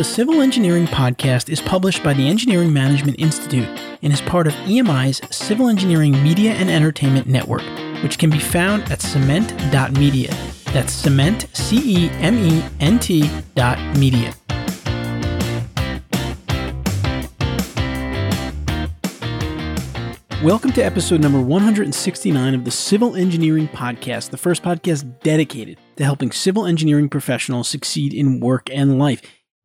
The Civil Engineering Podcast is published by the Engineering Management Institute and is part of EMI's Civil Engineering Media and Entertainment Network, which can be found at cement.media. That's cement, C E M E N T dot media. Welcome to episode number 169 of the Civil Engineering Podcast, the first podcast dedicated to helping civil engineering professionals succeed in work and life.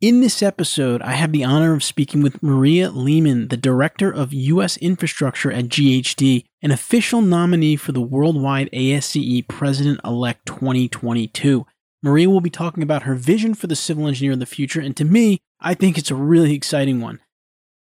In this episode, I have the honor of speaking with Maria Lehman, the Director of U.S. Infrastructure at GHD, an official nominee for the Worldwide ASCE President elect 2022. Maria will be talking about her vision for the civil engineer of the future, and to me, I think it's a really exciting one.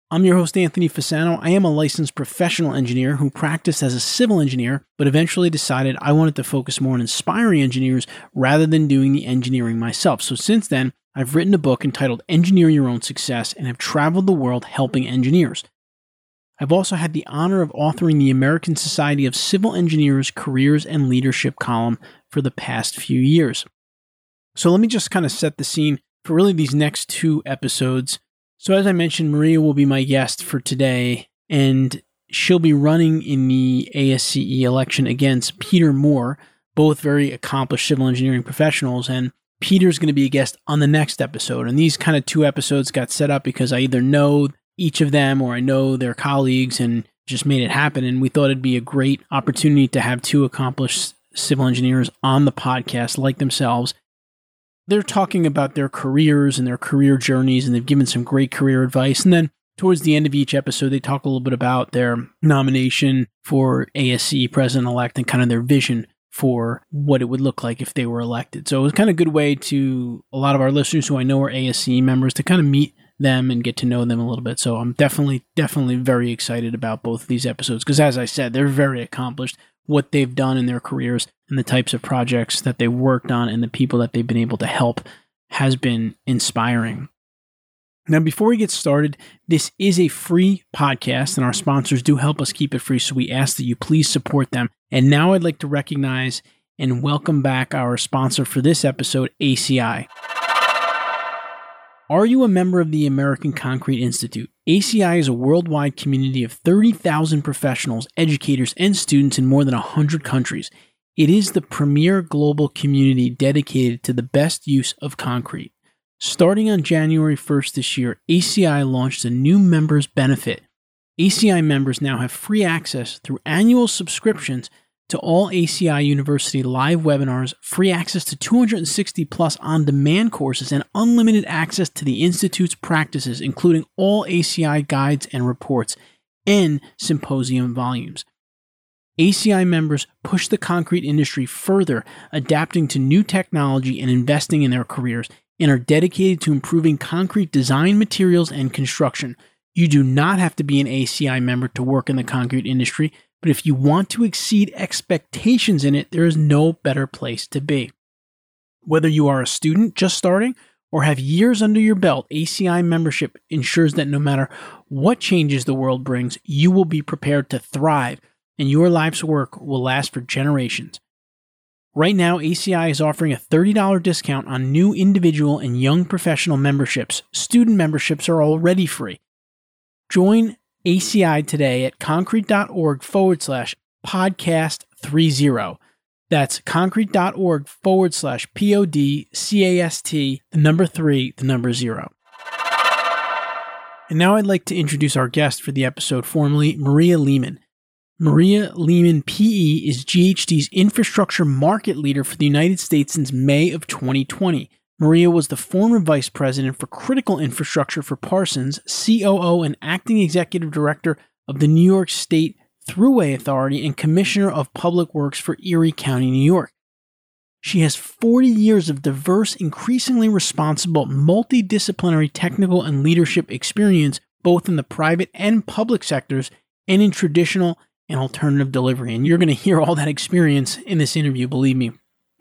I'm your host, Anthony Fasano. I am a licensed professional engineer who practiced as a civil engineer, but eventually decided I wanted to focus more on inspiring engineers rather than doing the engineering myself. So since then, I've written a book entitled Engineer Your Own Success and have traveled the world helping engineers. I've also had the honor of authoring the American Society of Civil Engineers Careers and Leadership column for the past few years. So let me just kind of set the scene for really these next two episodes so, as I mentioned, Maria will be my guest for today, and she'll be running in the ASCE election against Peter Moore, both very accomplished civil engineering professionals. And Peter's going to be a guest on the next episode. And these kind of two episodes got set up because I either know each of them or I know their colleagues and just made it happen. And we thought it'd be a great opportunity to have two accomplished civil engineers on the podcast like themselves they're talking about their careers and their career journeys, and they've given some great career advice. And then towards the end of each episode, they talk a little bit about their nomination for ASCE president elect and kind of their vision for what it would look like if they were elected. So it was kind of a good way to a lot of our listeners who I know are ASCE members to kind of meet them and get to know them a little bit. So I'm definitely, definitely very excited about both of these episodes because, as I said, they're very accomplished what they've done in their careers and the types of projects that they worked on and the people that they've been able to help has been inspiring. Now, before we get started, this is a free podcast, and our sponsors do help us keep it free, so we ask that you please support them. And now I'd like to recognize and welcome back our sponsor for this episode, ACI. Are you a member of the American Concrete Institute? ACI is a worldwide community of 30,000 professionals, educators, and students in more than 100 countries. It is the premier global community dedicated to the best use of concrete. Starting on January 1st this year, ACI launched a new members benefit. ACI members now have free access through annual subscriptions to all ACI University live webinars, free access to 260 plus on demand courses, and unlimited access to the Institute's practices, including all ACI guides and reports and symposium volumes. ACI members push the concrete industry further, adapting to new technology and investing in their careers, and are dedicated to improving concrete design materials and construction. You do not have to be an ACI member to work in the concrete industry. But if you want to exceed expectations in it, there is no better place to be. Whether you are a student just starting or have years under your belt, ACI membership ensures that no matter what changes the world brings, you will be prepared to thrive and your life's work will last for generations. Right now, ACI is offering a $30 discount on new individual and young professional memberships. Student memberships are already free. Join ACI today at concrete.org forward slash podcast 30. That's concrete.org forward slash P O D C A S T, the number three, the number zero. And now I'd like to introduce our guest for the episode, formally Maria Lehman. Maria Lehman PE is GHD's infrastructure market leader for the United States since May of 2020. Maria was the former vice president for critical infrastructure for Parsons, COO and acting executive director of the New York State Thruway Authority, and commissioner of public works for Erie County, New York. She has 40 years of diverse, increasingly responsible, multidisciplinary technical and leadership experience, both in the private and public sectors, and in traditional and alternative delivery. And you're going to hear all that experience in this interview, believe me.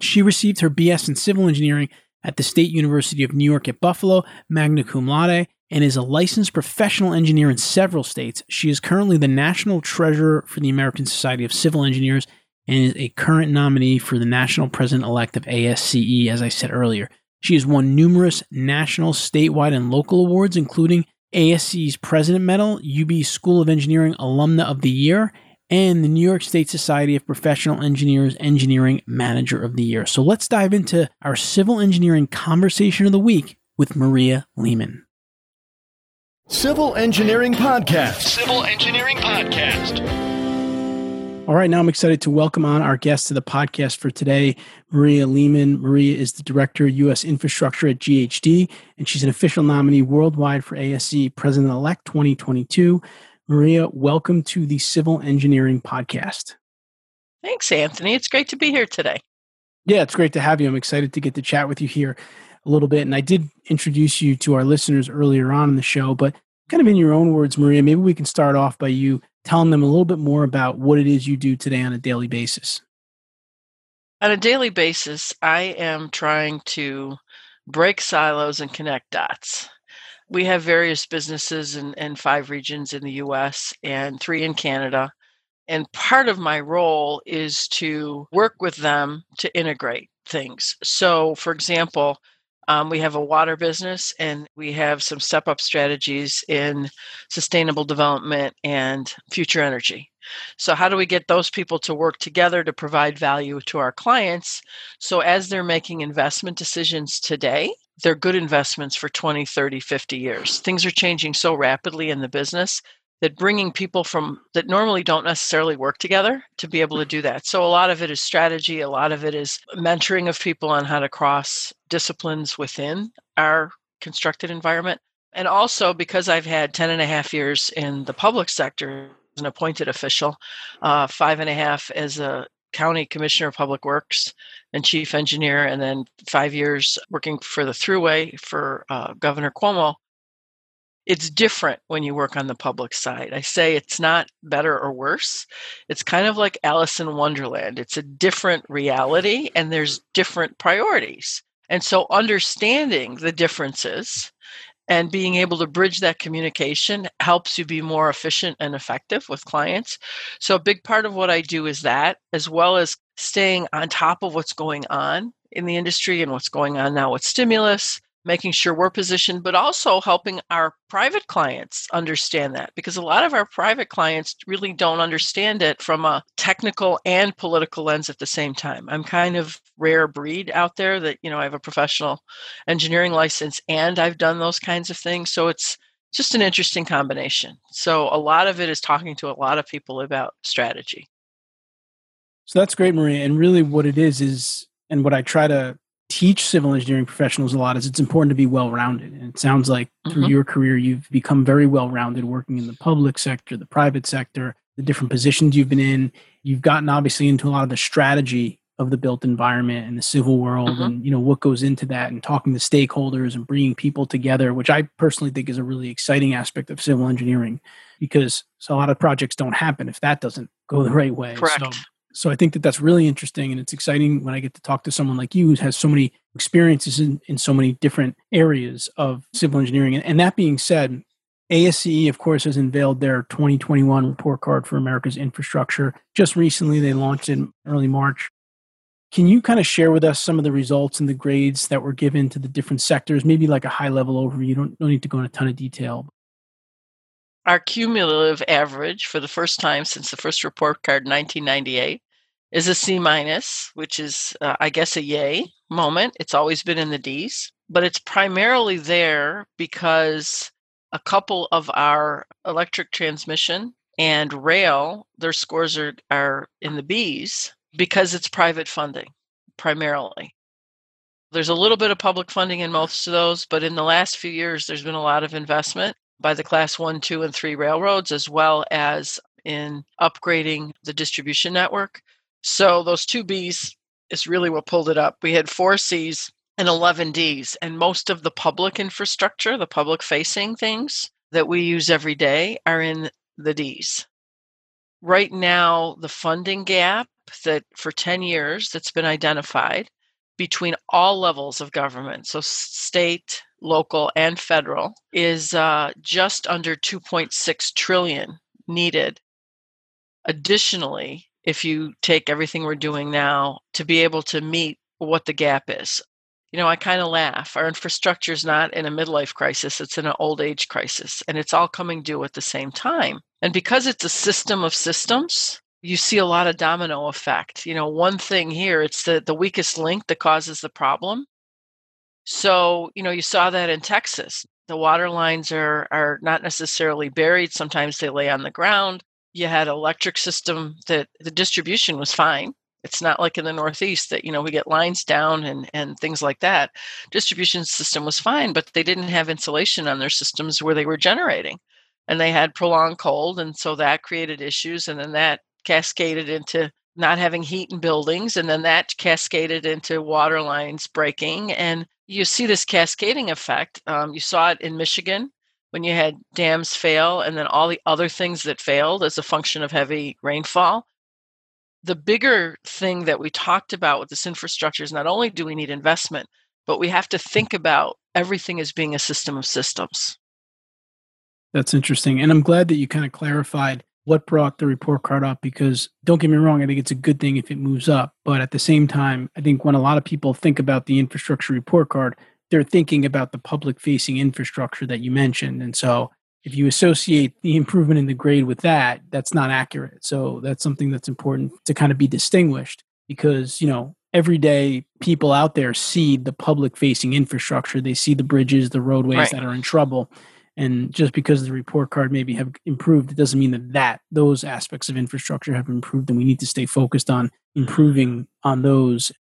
She received her BS in civil engineering at the State University of New York at Buffalo, magna cum laude, and is a licensed professional engineer in several states. She is currently the national treasurer for the American Society of Civil Engineers and is a current nominee for the national president elect of ASCE, as I said earlier. She has won numerous national, statewide, and local awards, including ASCE's President Medal, UB School of Engineering Alumna of the Year, and the New York State Society of Professional Engineers Engineering Manager of the Year. So let's dive into our civil engineering conversation of the week with Maria Lehman. Civil Engineering Podcast. Civil Engineering Podcast. All right, now I'm excited to welcome on our guest to the podcast for today, Maria Lehman. Maria is the Director of U.S. Infrastructure at GHD, and she's an official nominee worldwide for ASCE President elect 2022. Maria, welcome to the Civil Engineering Podcast. Thanks, Anthony. It's great to be here today. Yeah, it's great to have you. I'm excited to get to chat with you here a little bit. And I did introduce you to our listeners earlier on in the show, but kind of in your own words, Maria, maybe we can start off by you telling them a little bit more about what it is you do today on a daily basis. On a daily basis, I am trying to break silos and connect dots. We have various businesses in, in five regions in the US and three in Canada. And part of my role is to work with them to integrate things. So, for example, um, we have a water business and we have some step up strategies in sustainable development and future energy. So, how do we get those people to work together to provide value to our clients? So, as they're making investment decisions today, they're good investments for 20, 30, 50 years. Things are changing so rapidly in the business that bringing people from that normally don't necessarily work together to be able to do that. So a lot of it is strategy, a lot of it is mentoring of people on how to cross disciplines within our constructed environment. And also because I've had 10 and a half years in the public sector as an appointed official, uh, five and a half as a county commissioner of public works and chief engineer, and then five years working for the Thruway for uh, Governor Cuomo it's different when you work on the public side. I say it's not better or worse. It's kind of like Alice in Wonderland. It's a different reality and there's different priorities. And so understanding the differences and being able to bridge that communication helps you be more efficient and effective with clients. So a big part of what I do is that as well as staying on top of what's going on in the industry and what's going on now with stimulus making sure we're positioned, but also helping our private clients understand that because a lot of our private clients really don't understand it from a technical and political lens at the same time. I'm kind of rare breed out there that, you know, I have a professional engineering license and I've done those kinds of things. So it's just an interesting combination. So a lot of it is talking to a lot of people about strategy. So that's great, Maria. And really what it is is and what I try to teach civil engineering professionals a lot is it's important to be well rounded. And it sounds like through mm-hmm. your career, you've become very well rounded working in the public sector, the private sector, the different positions you've been in. You've gotten obviously into a lot of the strategy of the built environment and the civil world mm-hmm. and you know what goes into that and talking to stakeholders and bringing people together which i personally think is a really exciting aspect of civil engineering because so a lot of projects don't happen if that doesn't go the right way Correct. so so I think that that's really interesting and it's exciting when I get to talk to someone like you who has so many experiences in, in so many different areas of civil engineering. And, and that being said, ASCE, of course, has unveiled their 2021 report card for America's infrastructure. Just recently, they launched in early March. Can you kind of share with us some of the results and the grades that were given to the different sectors? Maybe like a high level overview. You don't, don't need to go in a ton of detail. Our cumulative average for the first time since the first report card in 1998 is a C minus, which is, uh, I guess, a yay moment. It's always been in the D's, but it's primarily there because a couple of our electric transmission and rail, their scores are, are in the B's because it's private funding primarily. There's a little bit of public funding in most of those, but in the last few years, there's been a lot of investment by the class one, two, and three railroads, as well as in upgrading the distribution network. So those two Bs is really what pulled it up. We had four Cs and 11 Ds, and most of the public infrastructure, the public facing things that we use every day, are in the Ds. Right now, the funding gap that for 10 years that's been identified between all levels of government, so state, local, and federal, is uh, just under 2.6 trillion needed. Additionally, if you take everything we're doing now to be able to meet what the gap is. you know, I kind of laugh. Our infrastructure is not in a midlife crisis, it's in an old age crisis, and it's all coming due at the same time. And because it's a system of systems, you see a lot of domino effect. You know, one thing here, it's the, the weakest link that causes the problem. So, you know, you saw that in Texas. The water lines are are not necessarily buried. Sometimes they lay on the ground. You had electric system that the distribution was fine. It's not like in the Northeast that, you know, we get lines down and, and things like that. Distribution system was fine, but they didn't have insulation on their systems where they were generating. And they had prolonged cold. And so that created issues. And then that cascaded into not having heat in buildings. And then that cascaded into water lines breaking. And you see this cascading effect. Um, you saw it in Michigan when you had dams fail and then all the other things that failed as a function of heavy rainfall. The bigger thing that we talked about with this infrastructure is not only do we need investment, but we have to think about everything as being a system of systems. That's interesting. And I'm glad that you kind of clarified what brought the report card up because don't get me wrong, I think it's a good thing if it moves up. But at the same time, I think when a lot of people think about the infrastructure report card, they're thinking about the public facing infrastructure that you mentioned. And so if you associate the improvement in the grade with that, that's not accurate. So that's something that's important to kind of be distinguished because, you know, every day people out there see the public facing infrastructure. They see the bridges, the roadways right. that are in trouble and just because the report card maybe have improved it doesn't mean that that those aspects of infrastructure have improved and we need to stay focused on improving on those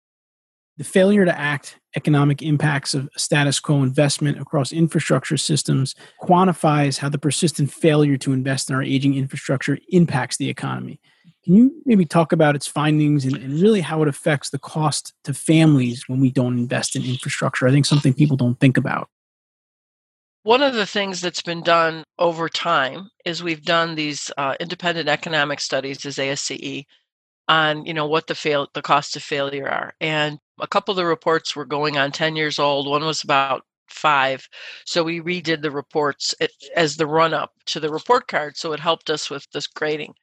the failure to act economic impacts of status quo investment across infrastructure systems quantifies how the persistent failure to invest in our aging infrastructure impacts the economy. Can you maybe talk about its findings and, and really how it affects the cost to families when we don't invest in infrastructure? I think something people don't think about. One of the things that's been done over time is we've done these uh, independent economic studies as ASCE on you know what the fail the costs of failure are, and a couple of the reports were going on ten years old. One was about five, so we redid the reports as the run up to the report card, so it helped us with this grading.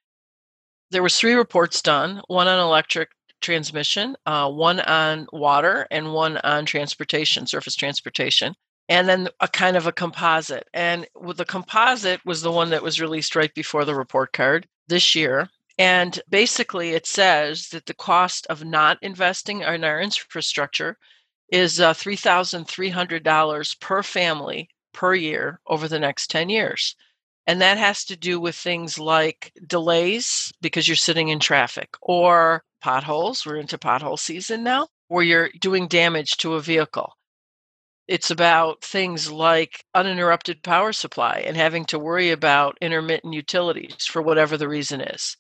There was three reports done: one on electric transmission, uh, one on water, and one on transportation, surface transportation and then a kind of a composite. And the composite was the one that was released right before the report card this year. And basically, it says that the cost of not investing in our infrastructure is uh, $3,300 per family per year over the next 10 years. And that has to do with things like delays because you're sitting in traffic or potholes. We're into pothole season now, where you're doing damage to a vehicle it's about things like uninterrupted power supply and having to worry about intermittent utilities for whatever the reason is.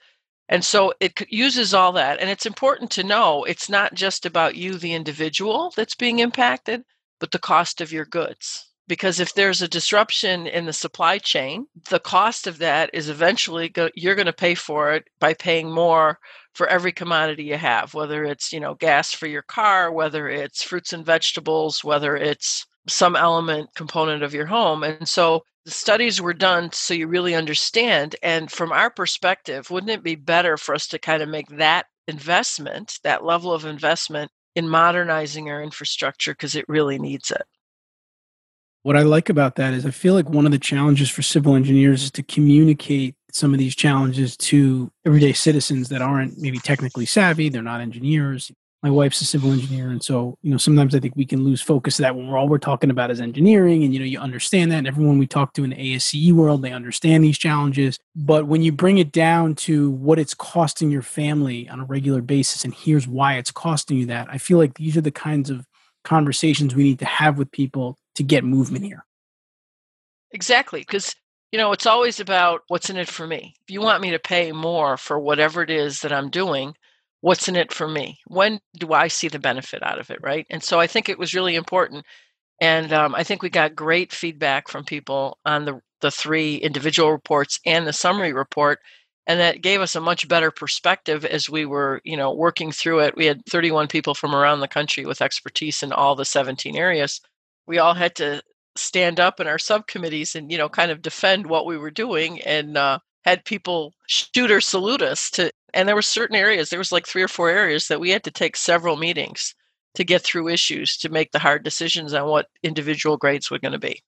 And so it uses all that. And it's important to know it's not just about you, the individual, that's being impacted, but the cost of your goods. Because if there's a disruption in the supply chain, the cost of that is eventually go- you're going to pay for it by paying more for every commodity you have, whether it's, you know, gas for your car, whether it's fruits and vegetables, whether it's some element component of your home. And so the studies were done so you really understand. And from our perspective, wouldn't it be better for us to kind of make that investment, that level of investment in modernizing our infrastructure because it really needs it? What I like about that is I feel like one of the challenges for civil engineers is to communicate some of these challenges to everyday citizens that aren't maybe technically savvy, they're not engineers. My wife's a civil engineer, and so you know sometimes I think we can lose focus of that when we're all we're talking about is engineering, and you know you understand that. And everyone we talk to in the ASCE world, they understand these challenges. But when you bring it down to what it's costing your family on a regular basis, and here's why it's costing you that, I feel like these are the kinds of conversations we need to have with people to get movement here. Exactly, because you know it's always about what's in it for me. If you want me to pay more for whatever it is that I'm doing, what's in it for me? When do I see the benefit out of it, right? And so I think it was really important, and um, I think we got great feedback from people on the the three individual reports and the summary report and that gave us a much better perspective as we were you know working through it we had 31 people from around the country with expertise in all the 17 areas we all had to stand up in our subcommittees and you know kind of defend what we were doing and uh, had people shoot or salute us to and there were certain areas there was like three or four areas that we had to take several meetings to get through issues to make the hard decisions on what individual grades were going to be.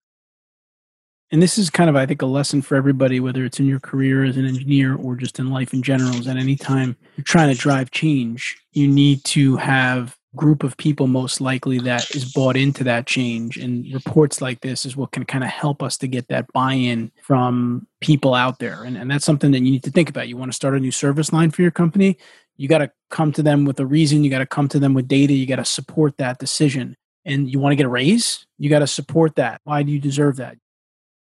And this is kind of, I think, a lesson for everybody, whether it's in your career as an engineer or just in life in general, is that anytime you're trying to drive change, you need to have group of people most likely that is bought into that change. And reports like this is what can kind of help us to get that buy-in from people out there. And, and that's something that you need to think about. You want to start a new service line for your company you got to come to them with a reason you got to come to them with data you got to support that decision. And you want to get a raise you got to support that. Why do you deserve that?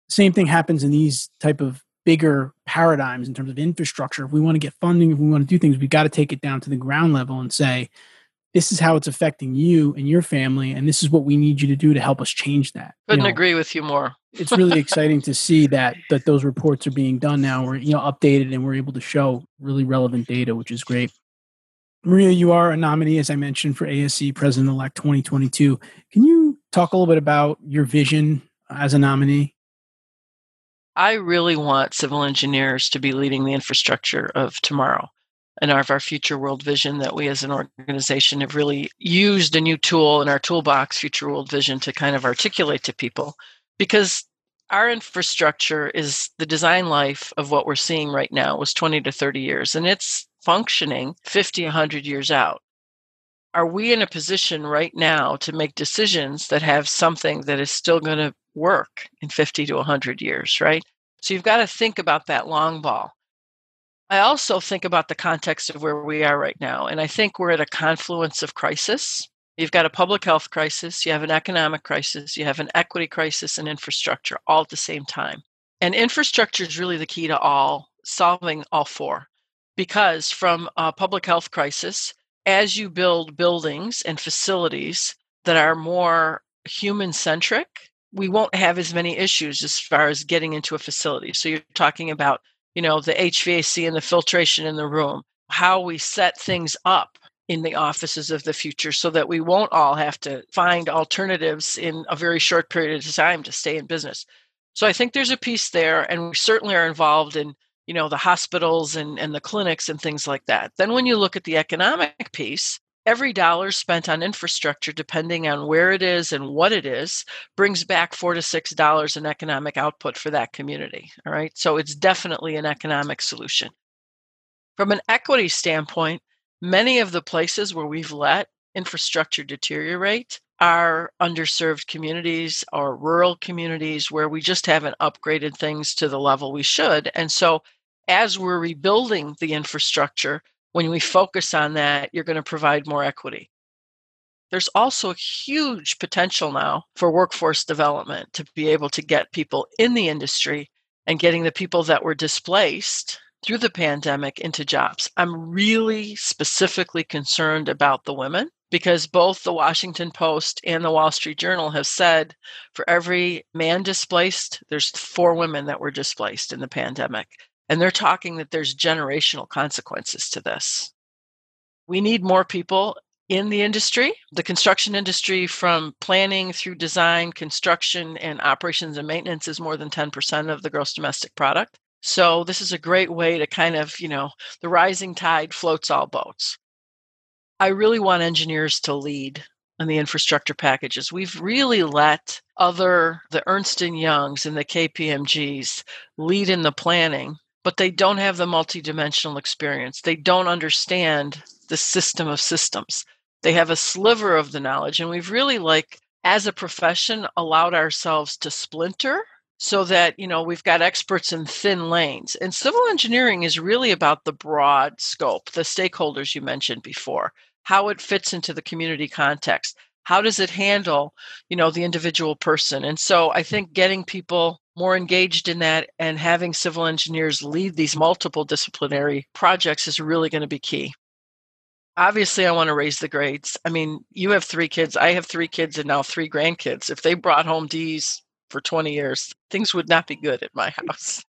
Same thing happens in these type of bigger paradigms in terms of infrastructure. If we want to get funding, if we want to do things, we got to take it down to the ground level and say, this is how it's affecting you and your family, and this is what we need you to do to help us change that. Couldn't you know, agree with you more. it's really exciting to see that that those reports are being done now. We're you know updated and we're able to show really relevant data, which is great. Maria, you are a nominee, as I mentioned, for ASCE President Elect 2022. Can you talk a little bit about your vision as a nominee? I really want civil engineers to be leading the infrastructure of tomorrow and of our future world vision that we as an organization have really used a new tool in our toolbox, Future World Vision, to kind of articulate to people. Because our infrastructure is the design life of what we're seeing right now was 20 to 30 years, and it's functioning 50, 100 years out. Are we in a position right now to make decisions that have something that is still going to work in 50 to 100 years, right? So you've got to think about that long ball. I also think about the context of where we are right now. And I think we're at a confluence of crisis. You've got a public health crisis, you have an economic crisis, you have an equity crisis, and infrastructure all at the same time. And infrastructure is really the key to all solving all four. Because from a public health crisis, as you build buildings and facilities that are more human centric, we won't have as many issues as far as getting into a facility. So you're talking about, you know, the HVAC and the filtration in the room, how we set things up in the offices of the future so that we won't all have to find alternatives in a very short period of time to stay in business. So I think there's a piece there and we certainly are involved in, you know, the hospitals and, and the clinics and things like that. Then when you look at the economic piece, every dollar spent on infrastructure, depending on where it is and what it is, brings back four to six dollars in economic output for that community. All right. So it's definitely an economic solution. From an equity standpoint, many of the places where we've let infrastructure deteriorate are underserved communities or rural communities where we just haven't upgraded things to the level we should. And so as we're rebuilding the infrastructure, when we focus on that, you're going to provide more equity. There's also a huge potential now for workforce development to be able to get people in the industry and getting the people that were displaced through the pandemic into jobs. I'm really specifically concerned about the women because both the Washington Post and the Wall Street Journal have said for every man displaced, there's four women that were displaced in the pandemic. And they're talking that there's generational consequences to this. We need more people in the industry, the construction industry, from planning through design, construction, and operations and maintenance is more than 10% of the gross domestic product. So this is a great way to kind of, you know, the rising tide floats all boats. I really want engineers to lead on the infrastructure packages. We've really let other the Ernst and Youngs and the KPMGs lead in the planning but they don't have the multidimensional experience. They don't understand the system of systems. They have a sliver of the knowledge, and we've really, like, as a profession, allowed ourselves to splinter so that you know we've got experts in thin lanes and civil engineering is really about the broad scope the stakeholders you mentioned before how it fits into the community context how does it handle you know the individual person and so i think getting people more engaged in that and having civil engineers lead these multiple disciplinary projects is really going to be key. Obviously, I want to raise the grades. I mean, you have three kids, I have three kids, and now three grandkids. If they brought home D's for 20 years, things would not be good at my house.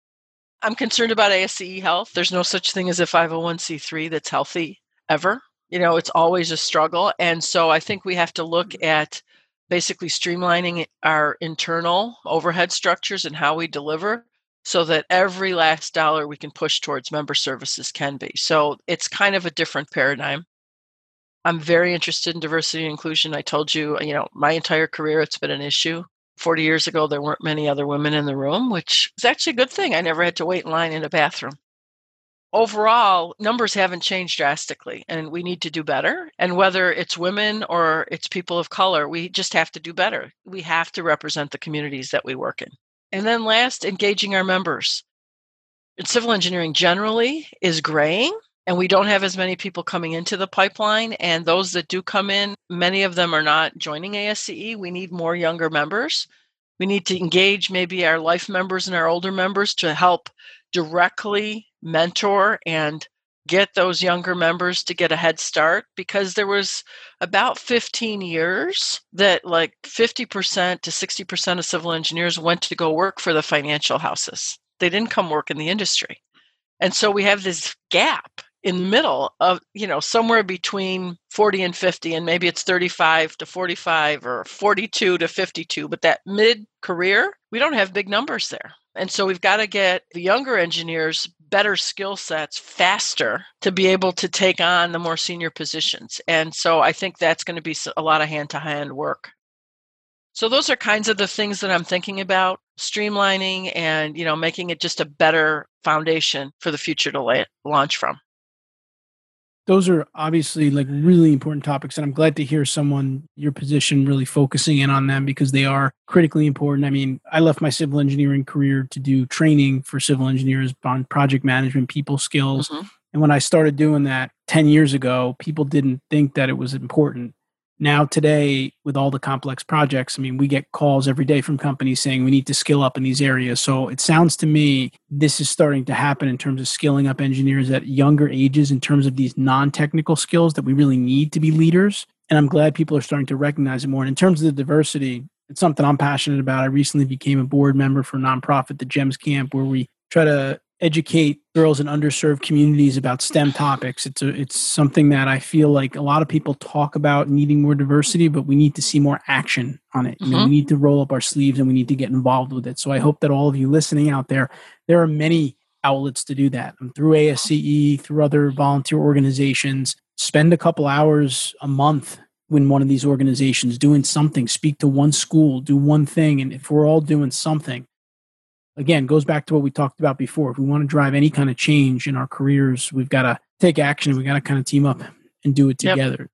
I'm concerned about ASCE health. There's no such thing as a 501c3 that's healthy ever. You know, it's always a struggle. And so I think we have to look mm-hmm. at basically streamlining our internal overhead structures and how we deliver so that every last dollar we can push towards member services can be. So it's kind of a different paradigm. I'm very interested in diversity and inclusion. I told you, you know, my entire career it's been an issue. 40 years ago, there weren't many other women in the room, which is actually a good thing. I never had to wait in line in a bathroom. Overall, numbers haven't changed drastically, and we need to do better. And whether it's women or it's people of color, we just have to do better. We have to represent the communities that we work in. And then, last, engaging our members. Civil engineering generally is graying and we don't have as many people coming into the pipeline and those that do come in many of them are not joining ASCE we need more younger members we need to engage maybe our life members and our older members to help directly mentor and get those younger members to get a head start because there was about 15 years that like 50% to 60% of civil engineers went to go work for the financial houses. They didn't come work in the industry. And so we have this gap in the middle of you know somewhere between 40 and 50 and maybe it's 35 to 45 or 42 to 52 but that mid career we don't have big numbers there. And so we've got to get the younger engineers better skill sets faster to be able to take on the more senior positions. And so i think that's going to be a lot of hand to hand work. So those are kinds of the things that i'm thinking about streamlining and you know making it just a better foundation for the future to lay, launch from those are obviously like really important topics and i'm glad to hear someone your position really focusing in on them because they are critically important i mean i left my civil engineering career to do training for civil engineers on project management people skills mm-hmm. and when i started doing that 10 years ago people didn't think that it was important now today with all the complex projects i mean we get calls every day from companies saying we need to skill up in these areas. So it sounds to me this is starting to happen in terms of skilling up engineers at younger ages in terms of these non-technical skills that we really need to be leaders. And i'm glad people are starting to recognize it more. And in terms of the diversity it's something i'm passionate about. I recently became a board member for a nonprofit the gems camp where we try to educate girls in underserved communities about STEM topics. It's a, it's something that I feel like a lot of people talk about needing more diversity, but we need to see more action on it. You know, we mm-hmm. need to roll up our sleeves and we need to get involved with it. So I hope that all of you listening out there, there are many outlets to do that. Um, through ASCE, through other volunteer organizations. Spend a couple hours a month in one of these organizations doing something. Speak to one school, do one thing, and if we're all doing something again goes back to what we talked about before. If we want to drive any kind of change in our careers we've got to take action we've got to kind of team up and do it together. Yep.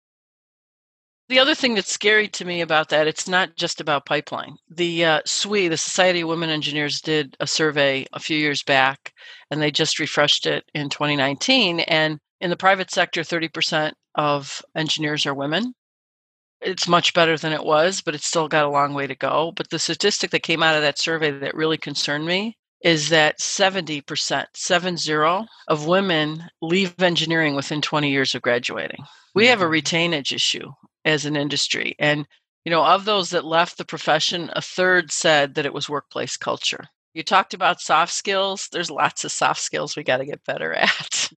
the other thing that's scary to me about that it's not just about pipeline. The uh, SWE the society of women engineers did a survey a few years back and they just refreshed it in 2019 and in the private sector 30% of engineers are women it's much better than it was, but it's still got a long way to go. But the statistic that came out of that survey that really concerned me is that 70%, seven zero, of women leave engineering within 20 years of graduating. We have a mm-hmm. retainage issue as an industry. And, you know, of those that left the profession, a third said that it was workplace culture. You talked about soft skills. There's lots of soft skills we got to get better at.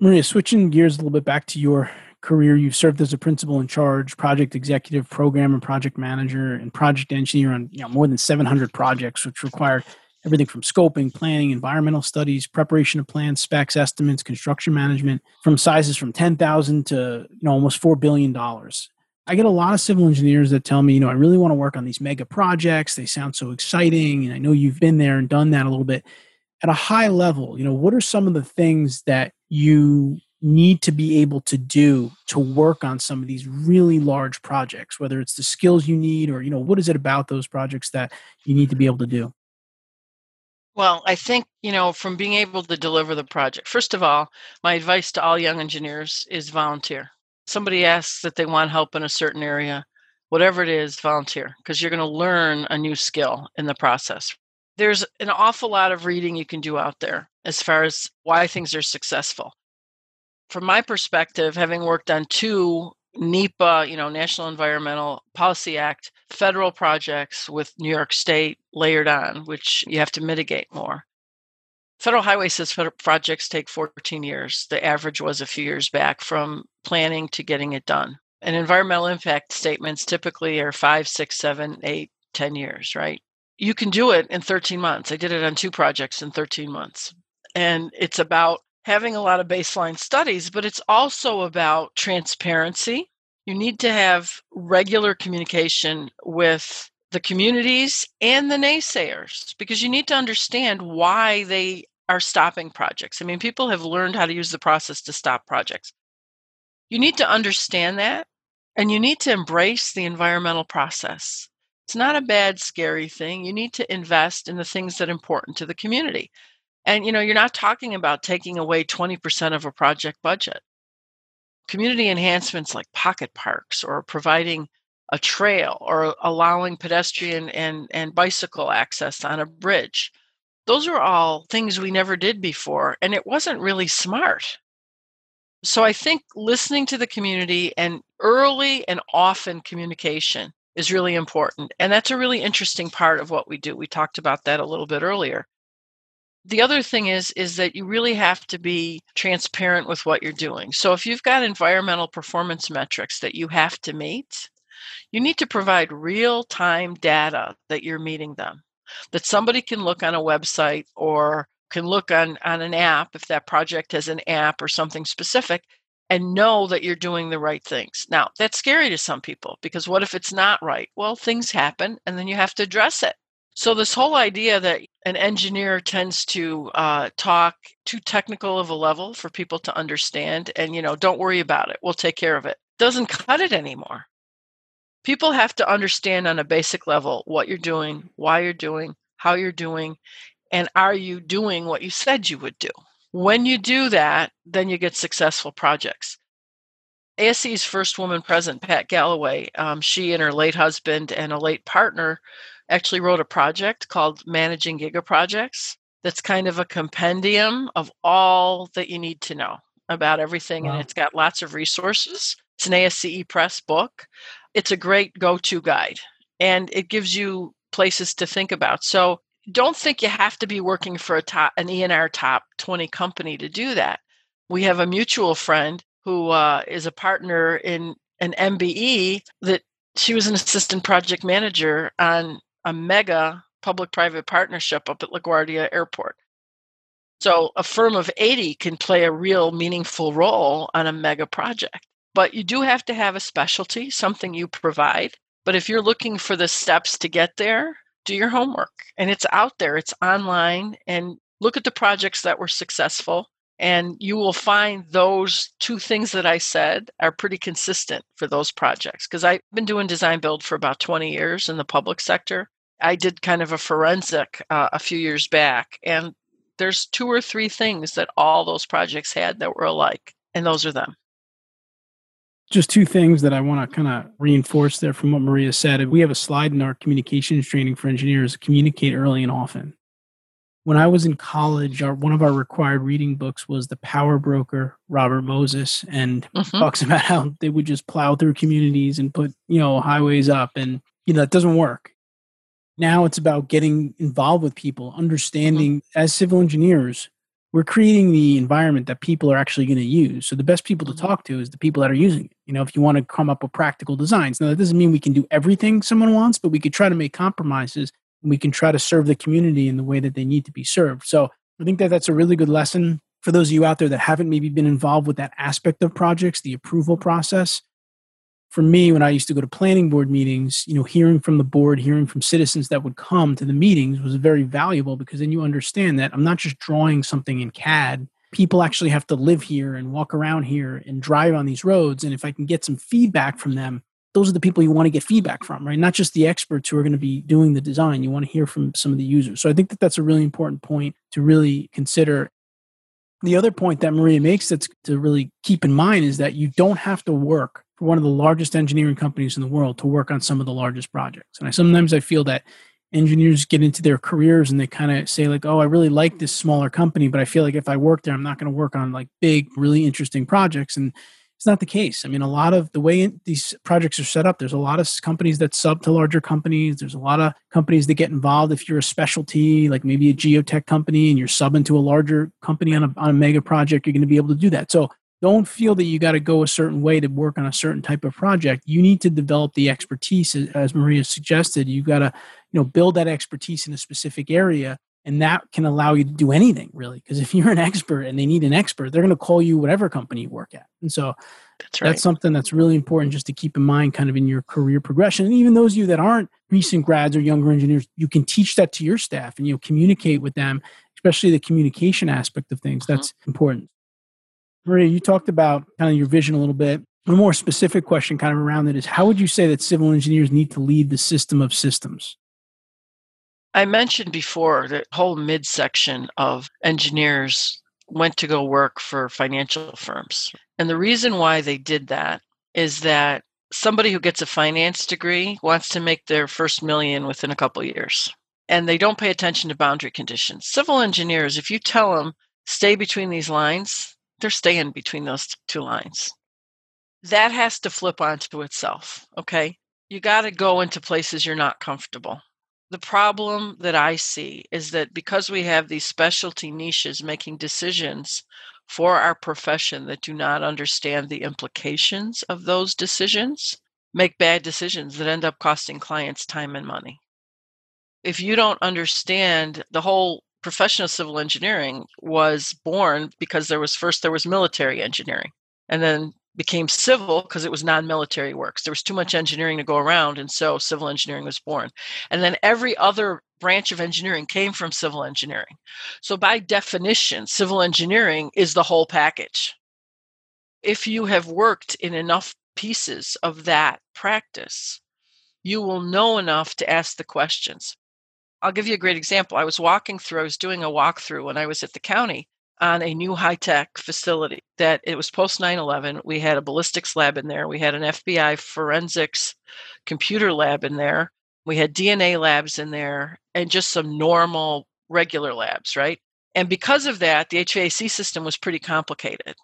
Maria, switching gears a little bit back to your career, you've served as a principal in charge, project executive, program and project manager, and project engineer on you know, more than 700 projects, which required everything from scoping, planning, environmental studies, preparation of plans, specs, estimates, construction management, from sizes from 10,000 to you know almost four billion dollars. I get a lot of civil engineers that tell me, you know, I really want to work on these mega projects. They sound so exciting, and I know you've been there and done that a little bit. At a high level, you know, what are some of the things that you need to be able to do to work on some of these really large projects whether it's the skills you need or you know what is it about those projects that you need to be able to do? Well i think you know from being able to deliver the project first of all my advice to all young engineers is volunteer. Somebody asks that they want help in a certain area whatever it is volunteer because you're going to learn a new skill in the process. There's an awful lot of reading you can do out there as far as why things are successful from my perspective, having worked on two NEPA, you know, National Environmental Policy Act federal projects with New York State layered on, which you have to mitigate more. Federal highway system projects take 14 years. The average was a few years back from planning to getting it done. And environmental impact statements typically are five, six, seven, eight, ten years, right? You can do it in 13 months. I did it on two projects in 13 months. And it's about having a lot of baseline studies, but it's also about transparency. You need to have regular communication with the communities and the naysayers because you need to understand why they are stopping projects. I mean, people have learned how to use the process to stop projects. You need to understand that and you need to embrace the environmental process. It's not a bad, scary thing. You need to invest in the things that are important to the community. And you know, you're not talking about taking away 20% of a project budget. Community enhancements like pocket parks or providing a trail or allowing pedestrian and, and bicycle access on a bridge. Those are all things we never did before, and it wasn't really smart. So I think listening to the community and early and often communication is really important. And that's a really interesting part of what we do. We talked about that a little bit earlier. The other thing is is that you really have to be transparent with what you're doing. So if you've got environmental performance metrics that you have to meet, you need to provide real-time data that you're meeting them. That somebody can look on a website or can look on on an app if that project has an app or something specific and know that you're doing the right things. Now, that's scary to some people because what if it's not right? Well, things happen and then you have to address it. So, this whole idea that an engineer tends to uh, talk too technical of a level for people to understand and, you know, don't worry about it, we'll take care of it, doesn't cut it anymore. People have to understand on a basic level what you're doing, why you're doing, how you're doing, and are you doing what you said you would do? When you do that, then you get successful projects. ASCE's first woman president, Pat Galloway, um, she and her late husband and a late partner actually wrote a project called Managing Giga Projects. That's kind of a compendium of all that you need to know about everything, wow. and it's got lots of resources. It's an ASCE Press book. It's a great go to guide, and it gives you places to think about. So don't think you have to be working for a top an ENR top 20 company to do that. We have a mutual friend who uh, is a partner in an MBE that she was an assistant project manager on a mega public-private partnership up at LaGuardia Airport. So a firm of 80 can play a real meaningful role on a mega project. But you do have to have a specialty, something you provide. But if you're looking for the steps to get there, do your homework. And it's out there, it's online, and look at the projects that were successful. And you will find those two things that I said are pretty consistent for those projects. Because I've been doing design build for about 20 years in the public sector. I did kind of a forensic uh, a few years back, and there's two or three things that all those projects had that were alike, and those are them just two things that I want to kind of reinforce there from what Maria said. We have a slide in our communications training for engineers communicate early and often. When I was in college, our, one of our required reading books was The Power Broker, Robert Moses, and mm-hmm. talks about how they would just plow through communities and put, you know, highways up. And, you know, that doesn't work. Now it's about getting involved with people, understanding mm-hmm. as civil engineers, we're creating the environment that people are actually going to use. So the best people to mm-hmm. talk to is the people that are using it. You know, if you want to come up with practical designs. Now that doesn't mean we can do everything someone wants, but we could try to make compromises we can try to serve the community in the way that they need to be served. So I think that that's a really good lesson for those of you out there that haven't maybe been involved with that aspect of projects, the approval process for me, when I used to go to planning board meetings, you know, hearing from the board, hearing from citizens that would come to the meetings was very valuable because then you understand that I'm not just drawing something in CAD. People actually have to live here and walk around here and drive on these roads. And if I can get some feedback from them, those are the people you want to get feedback from, right? Not just the experts who are going to be doing the design. You want to hear from some of the users. So I think that that's a really important point to really consider. The other point that Maria makes that's to really keep in mind is that you don't have to work for one of the largest engineering companies in the world to work on some of the largest projects. And I sometimes I feel that engineers get into their careers and they kind of say like, "Oh, I really like this smaller company, but I feel like if I work there, I'm not going to work on like big, really interesting projects." And it's not the case. I mean, a lot of the way these projects are set up, there's a lot of companies that sub to larger companies. There's a lot of companies that get involved if you're a specialty, like maybe a geotech company, and you're subbing to a larger company on a, on a mega project. You're going to be able to do that. So don't feel that you got to go a certain way to work on a certain type of project you need to develop the expertise as maria suggested you got to you know build that expertise in a specific area And that can allow you to do anything really. Because if you're an expert and they need an expert, they're going to call you whatever company you work at. And so That's right. that's something that's really important just to keep in mind kind of in your career progression. And even those of you that aren't recent grads or younger engineers, you can teach that to your staff and you know, communicate with them, especially the communication aspect of things. Mhm. That's important. Maria, you talked about kind of your vision a little bit. A more specific question kind of around it is how would you say that civil engineers need to lead the system of systems? I mentioned before that whole midsection of engineers went to go work for financial firms. And the reason why they did that is that somebody who gets a finance degree wants to make their first million within a couple years. And they don't pay attention to boundary conditions. Civil engineers, if you tell them stay between these lines, they're staying between those two lines. That has to flip onto itself, okay? You got to go into places you're not comfortable the problem that I see is that because we have these specialty niches making decisions for our profession that do not understand the implications of those decisions, make bad decisions that end up costing clients time and money. If you don't understand the whole profession of civil engineering was born because there was first there was military engineering and then became civil because it was non-military works. There was too much engineering to go around, and so civil engineering was born. And then every other branch of engineering came from civil engineering. So by definition, civil engineering is the whole package. If you have worked in enough pieces of that practice, you will know enough to ask the questions. I'll give you a great example. I was walking through, I was doing a walkthrough when I was at the county on a new high tech facility that it was post 9 11. We had a ballistics lab in there. We had an FBI forensics computer lab in there. We had DNA labs in there and just some normal regular labs, right? And because of that, the HVAC system was pretty complicated.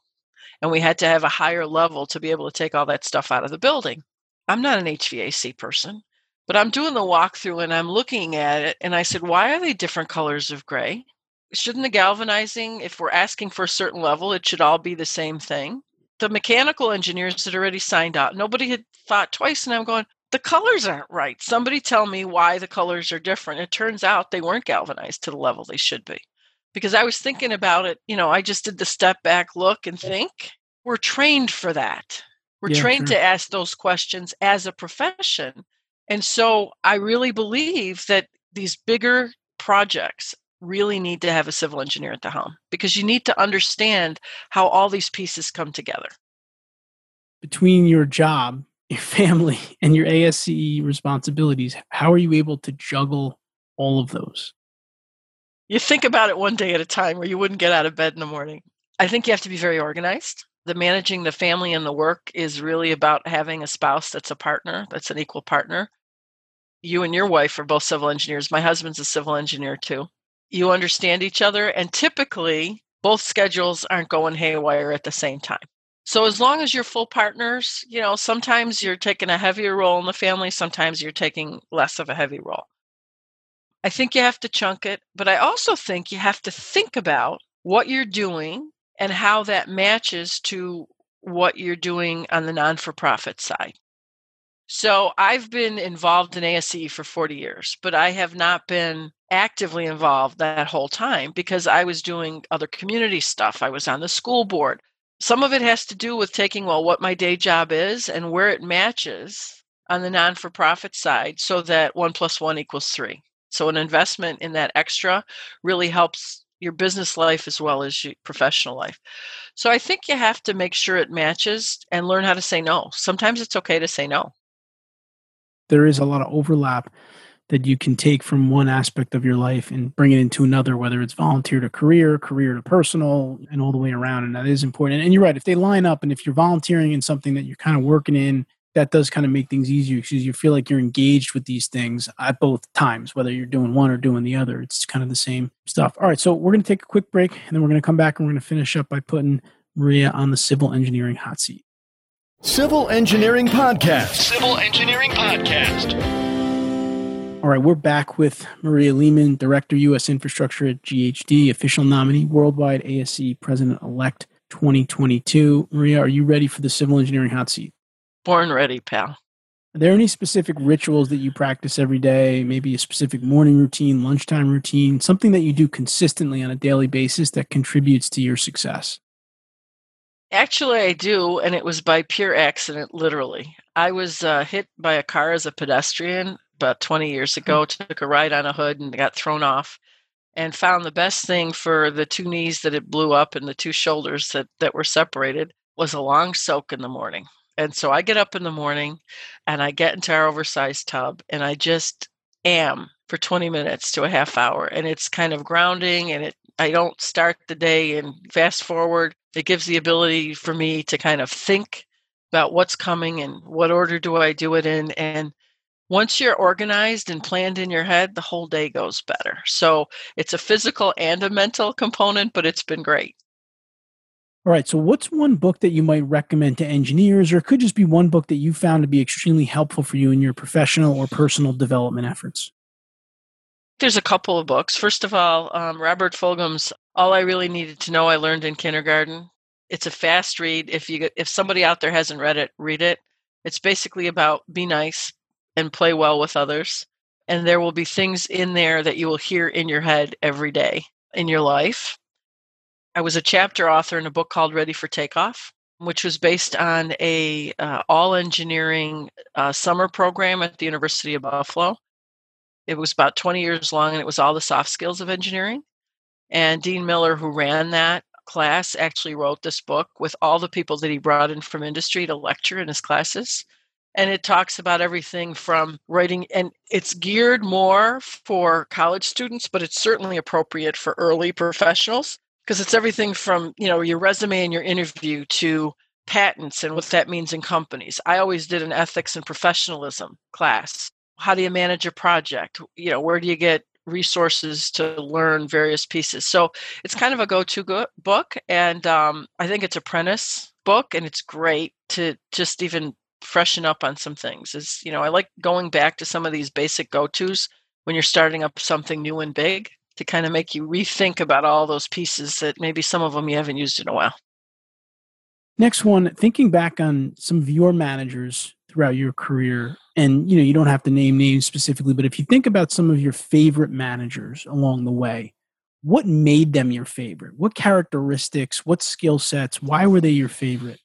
And we had to have a higher level to be able to take all that stuff out of the building. I'm not an HVAC person, but I'm doing the walkthrough and I'm looking at it and I said, why are they different colors of gray? Shouldn't the galvanizing, if we're asking for a certain level, it should all be the same thing? The mechanical engineers had already signed out. Nobody had thought twice, and I'm going, the colors aren't right. Somebody tell me why the colors are different. It turns out they weren't galvanized to the level they should be. Because I was thinking about it, you know, I just did the step back look and think. We're trained for that. We're Yeah, trained sure. to ask those questions as a profession. And so I really believe that these bigger projects really need to have a civil engineer at the helm because you need to understand how all these pieces come together. Between your job, your family, and your ASCE responsibilities, how are you able to juggle all of those? You think about it one day at a time where you wouldn't get out of bed in the morning. I think you have to be very organized. The managing the family and the work is really about having a spouse that's a partner, that's an equal partner. You and your wife are both civil engineers. My husband's a civil engineer too. You understand each other, and typically both schedules aren't going haywire at the same time. So as long as you're full partners, you know, sometimes you're taking a heavier role in the family, sometimes you're taking less of a heavy role. I think you have to chunk it, but I also think you have to think about what you're doing and how that matches to what you're doing on the non for profit side. So I've been involved in ASCE for 40 years, but I have not been actively involved that whole time because I was doing other community stuff. I was on the school board. Some of it has to do with taking, well, what my day job is and where it matches on the non for profit side so that one plus one equals three. So an investment in that extra really helps your business life as well as your professional life. So I think you have to make sure it matches and learn how to say no. Sometimes it's okay to say no. There is a lot of overlap that you can take from one aspect of your life and bring it into another, whether it's volunteer to career, career to personal, and all the way around. And that is important. And you're right. If they line up and if you're volunteering in something that you're kind of working in, that does kind of make things easier because you feel like you're engaged with these things at both times, whether you're doing one or doing the other. It's kind of the same stuff. All right. So we're going to take a quick break and then we're going to come back and we're going to finish up by putting Maria on the civil engineering hot seat. Civil Engineering Podcast. Civil Engineering Podcast. All right, we're back with Maria Lehman, Director, U.S. Infrastructure at GHD, official nominee, Worldwide ASCE President elect 2022. Maria, are you ready for the civil engineering hot seat? Born ready, pal. Are there any specific rituals that you practice every day? Maybe a specific morning routine, lunchtime routine, something that you do consistently on a daily basis that contributes to your success? Actually, I do, and it was by pure accident, literally. I was uh, hit by a car as a pedestrian about 20 years Hmm. ago, took a ride on a hood and got thrown off, and found the best thing for the two knees that it blew up and the two shoulders that, that were separated was a long soak in the morning. And so I get up in the morning and I get into our oversized tub and I just am for 20 minutes to a half hour. And it's kind of grounding and it I don't start the day and fast forward. It gives the ability for me to kind of think about what's coming and what order do I do it in. And once you're organized and planned in your head, the whole day goes better. So it's a physical and a mental component, but it's been great. All right. So, what's one book that you might recommend to engineers, or it could just be one book that you found to be extremely helpful for you in your professional or personal development efforts? There's a couple of books. First of all, um, Robert Fulghum's "All I Really Needed to Know I Learned in Kindergarten." It's a fast read. If you if somebody out there hasn't read it, read it. It's basically about be nice and play well with others, and there will be things in there that you will hear in your head every day in your life. I was a chapter author in a book called Ready for Takeoff, which was based on a uh, all engineering uh, summer program at the University of Buffalo. It was about 20 years long and it was all the soft skills of engineering. And Dean Miller, who ran that class, actually wrote this book with all the people that he brought in from industry to lecture in his classes. And it talks about everything from writing, and it's geared more for college students, but it's certainly appropriate for early professionals because it's everything from you know your resume and your interview to patents and what that means in companies. I always did an ethics and professionalism class how do you manage a project you know where do you get resources to learn various pieces. So it's kind of a go-to go- book and um, i think it's apprentice book and it's great to just even freshen up on some things is you know i like going back to some of these basic go-to's when you're starting up something new and big to kind of make you rethink about all those pieces that maybe some of them you haven't used in a while. Next one, thinking back on some of your managers throughout your career, and you know, you don't have to name names specifically, but if you think about some of your favorite managers along the way, what made them your favorite? What characteristics, what skill sets, why were they your favorite?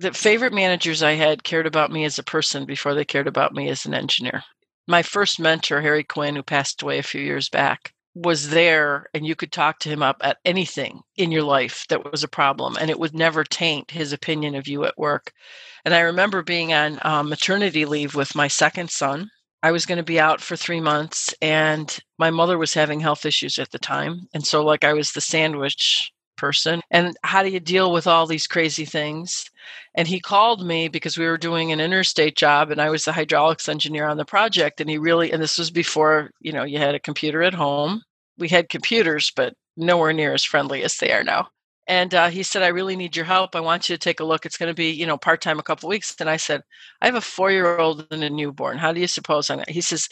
the favorite managers I had cared about me as a person before they cared about me as an engineer. My first mentor, Harry Quinn, who passed away a few years back, was there and you could talk to him up at anything in your life that was a problem and it would never taint his opinion of you at work. And I remember being on um, maternity leave with my second son. I was going to be out for three months and my mother was having health issues at the time. And so, like, I was the sandwich person. And how do you deal with all these crazy things? And he called me because we were doing an interstate job and I was the hydraulics engineer on the project. And he really, and this was before, you know, you had a computer at home. We had computers, but nowhere near as friendly as they are now. And uh, he said, I really need your help. I want you to take a look. It's going to be, you know, part time a couple weeks. And I said, I have a four year old and a newborn. How do you suppose I'm going? He says,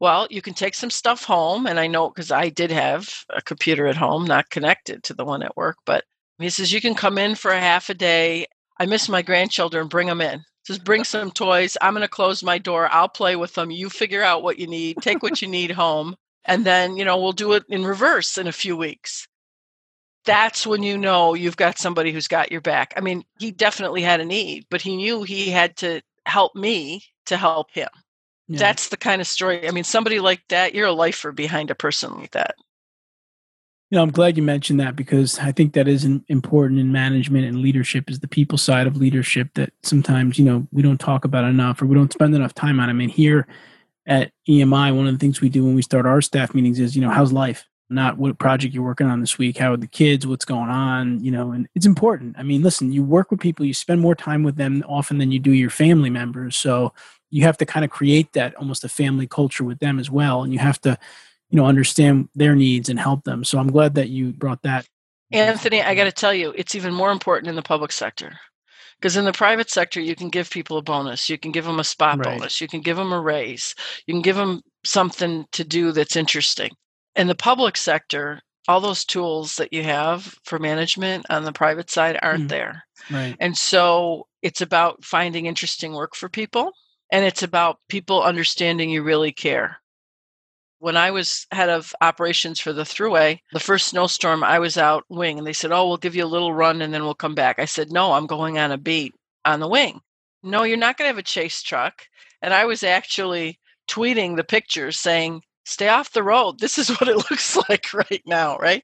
Well, you can take some stuff home. And I know because I did have a computer at home, not connected to the one at work. But he says, You can come in for a half a day. I miss my grandchildren. Bring them in. Just bring some toys. I'm going to close my door. I'll play with them. You figure out what you need. Take what you need home. And then, you know, we'll do it in reverse in a few weeks that's when you know you've got somebody who's got your back. I mean, he definitely had a need, but he knew he had to help me to help him. Yeah. That's the kind of story. I mean, somebody like that, you're a lifer behind a person like that. You know, I'm glad you mentioned that because I think that is an important in management and leadership is the people side of leadership that sometimes, you know, we don't talk about enough or we don't spend enough time on. I mean, here at EMI, one of the things we do when we start our staff meetings is, you know, how's life? Not what project you're working on this week, how are the kids, what's going on, you know, and it's important. I mean, listen, you work with people, you spend more time with them often than you do your family members. So you have to kind of create that almost a family culture with them as well. And you have to, you know understand their needs and help them so i'm glad that you brought that Anthony, I got to tell you, it's even more important in the public sector. Because in the private sector, you can give people a bonus. You can give them a spot Right. bonus. You can give them a raise. You can give them something to do that's interesting. In the public sector, all those tools that you have for management on the private side aren't Mm. there. Right. And so it's about finding interesting work for people and it's about people understanding you really care. When I was head of operations for the Thruway, the first snowstorm, I was out wing and they said, Oh, we'll give you a little run and then we'll come back. I said, No, I'm going on a beat on the wing. No, you're not going to have a chase truck. And I was actually tweeting the pictures saying, Stay off the road. This is what it looks like right now, right?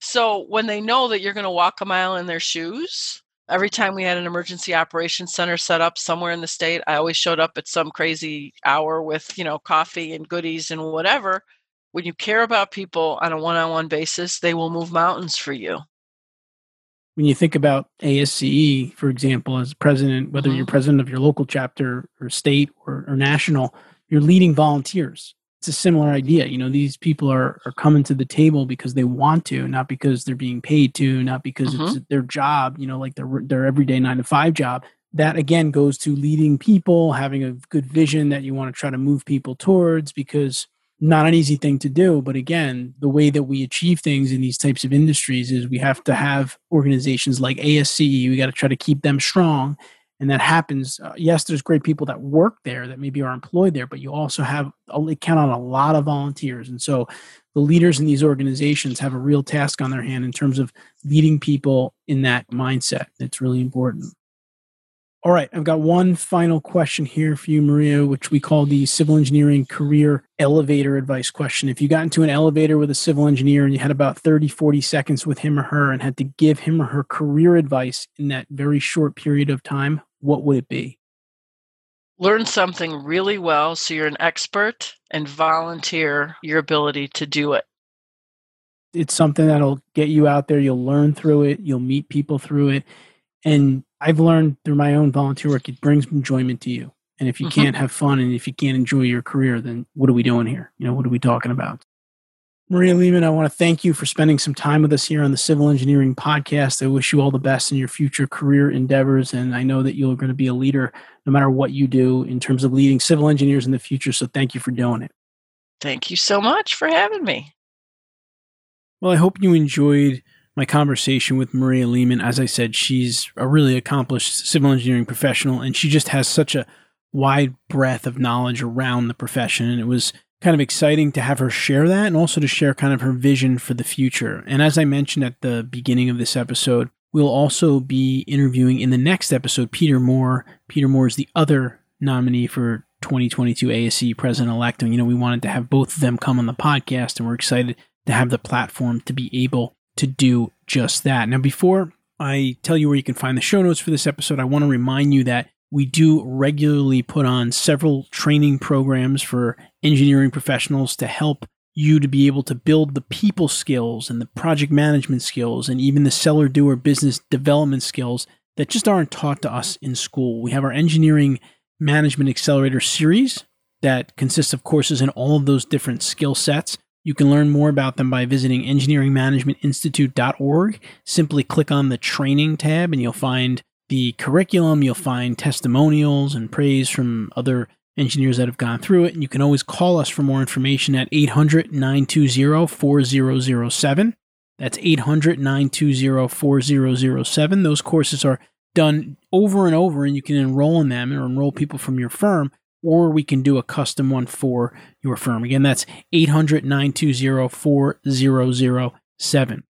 So when they know that you're going to walk a mile in their shoes, every time we had an emergency operations center set up somewhere in the state, I always showed up at some crazy hour with, you know, coffee and goodies and whatever. When you care about people on a one on one basis, they will move mountains for you. When you think about ASCE, for example, as president, whether Mhm. you're president of your local chapter or state or, or national, you're leading volunteers. It's a similar idea. You know, these people are, are coming to the table because they want to, not because they're being paid to, not because it's mm-hmm. their job, you know, like their, their everyday nine to five job. That again goes to leading people, having a good vision that you want to try to move people towards because not an easy thing to do but again the way that we achieve things in these types of industries is we have to have organizations like asce we got to try to keep them strong and that happens uh, yes there's great people that work there that maybe are employed there but you also have a, count on a lot of volunteers. And so the leaders in these organizations have a real task on their hand in terms of leading people in that mindset. It's really important all right, I've got one final question here for you, Maria, which we call the civil engineering career elevator advice question. If you got into an elevator with a civil engineer and you had about 30, 40 seconds with him or her and had to give him or her career advice in that very short period of time, what would it be? Learn something really well so you're an expert and volunteer your ability to do it. It's something that'll get you out there. You'll learn through it, you'll meet people through it. And I've learned through my own volunteer work, it brings enjoyment to you. And if you Mhm. can't have fun and if you can't enjoy your career, then what are we doing here? You know, what are we talking about? Maria Lehman, I want to thank you for spending some time with us here on the Civil Engineering Podcast. I wish you all the best in your future career endeavors. And I know that you're going to be a leader no matter what you do in terms of leading civil engineers in the future. So thank you for doing it. Thank you so much for having me. Well, I hope you enjoyed my conversation with Maria Lehman. As I said, she's a really accomplished civil engineering professional, and she just has such a wide breadth of knowledge around the profession. And it was kind of exciting to have her share that and also to share kind of her vision for the future. And as I mentioned at the beginning of this episode, we'll also be interviewing in the next episode Peter Moore. Peter Moore is the other nominee for 2022 ASCE president elect. And, you know, we wanted to have both of them come on the podcast, and we're excited to have the platform to be able to do just that. Now, before I tell you where you can find the show notes for this episode, I want to remind you that we do regularly put on several training programs for engineering professionals to help you to be able to build the people skills and the project management skills and even the seller doer business development skills that just aren't taught to us in school. We have our engineering management accelerator series that consists of courses in all of those different skill sets. You can learn more about them by visiting engineeringmanagementinstitute.org. Simply click on the training tab and you'll find the curriculum, you'll find testimonials and praise from other engineers that have gone through it. And you can always call us for more information at 800 920 4007. That's 800 920 4007. Those courses are done over and over, and you can enroll in them or enroll people from your firm or we can do a custom one for your firm. Again, that's 800 920 4007.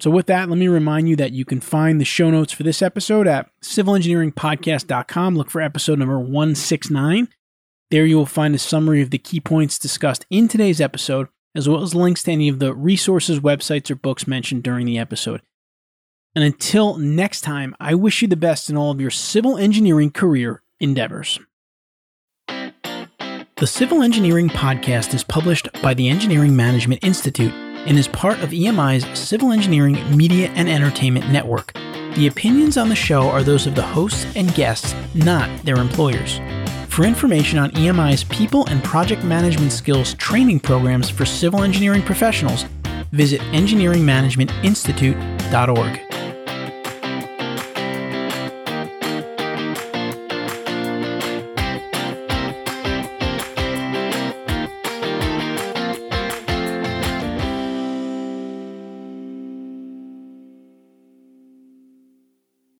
So, with that, let me remind you that you can find the show notes for this episode at civilengineeringpodcast.com. Look for episode number 169. There you will find a summary of the key points discussed in today's episode, as well as links to any of the resources, websites, or books mentioned during the episode. And until next time, I wish you the best in all of your civil engineering career endeavors. The Civil Engineering Podcast is published by the Engineering Management Institute and is part of EMI's Civil Engineering Media and Entertainment Network. The opinions on the show are those of the hosts and guests, not their employers. For information on EMI's people and project management skills training programs for civil engineering professionals, visit engineeringmanagementinstitute.org.